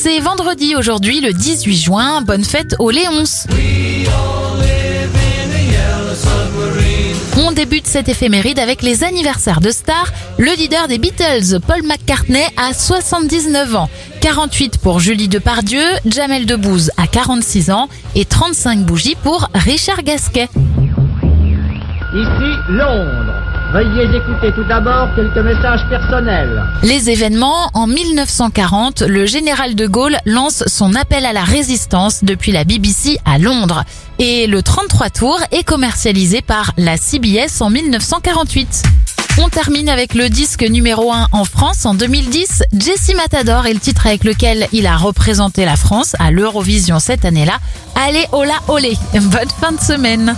C'est vendredi aujourd'hui, le 18 juin. Bonne fête aux Léons. On débute cette éphéméride avec les anniversaires de stars. Le leader des Beatles, Paul McCartney, a 79 ans. 48 pour Julie Depardieu, Jamel Debbouze a 46 ans et 35 bougies pour Richard Gasquet. Ici Londres. Veuillez écouter tout d'abord quelques messages personnels. Les événements, en 1940, le général de Gaulle lance son appel à la résistance depuis la BBC à Londres. Et le 33 tours est commercialisé par la CBS en 1948. On termine avec le disque numéro 1 en France en 2010. Jessie Matador est le titre avec lequel il a représenté la France à l'Eurovision cette année-là. Allez, hola, olé. Bonne fin de semaine.